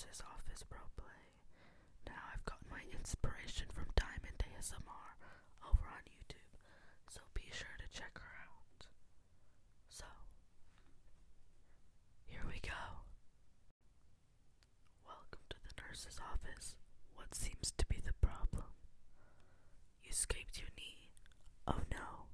nurse's office roleplay. Now I've got my inspiration from Diamond ASMR over on YouTube, so be sure to check her out. So, here we go. Welcome to the nurse's office. What seems to be the problem? You scraped your knee. Oh no.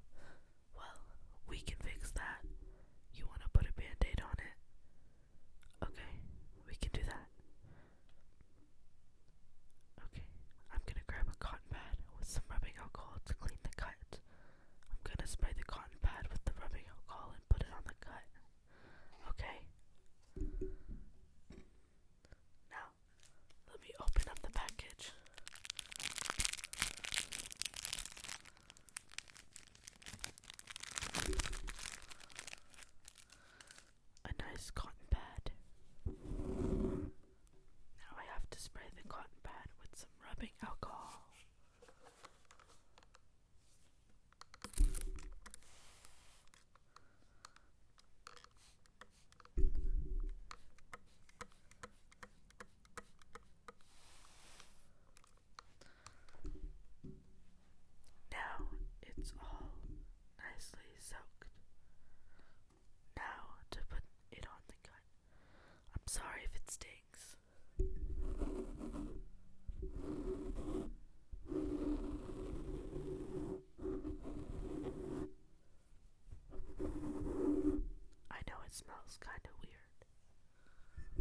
has cotton pad. Now I have to spray the cotton pad with some rubbing alcohol.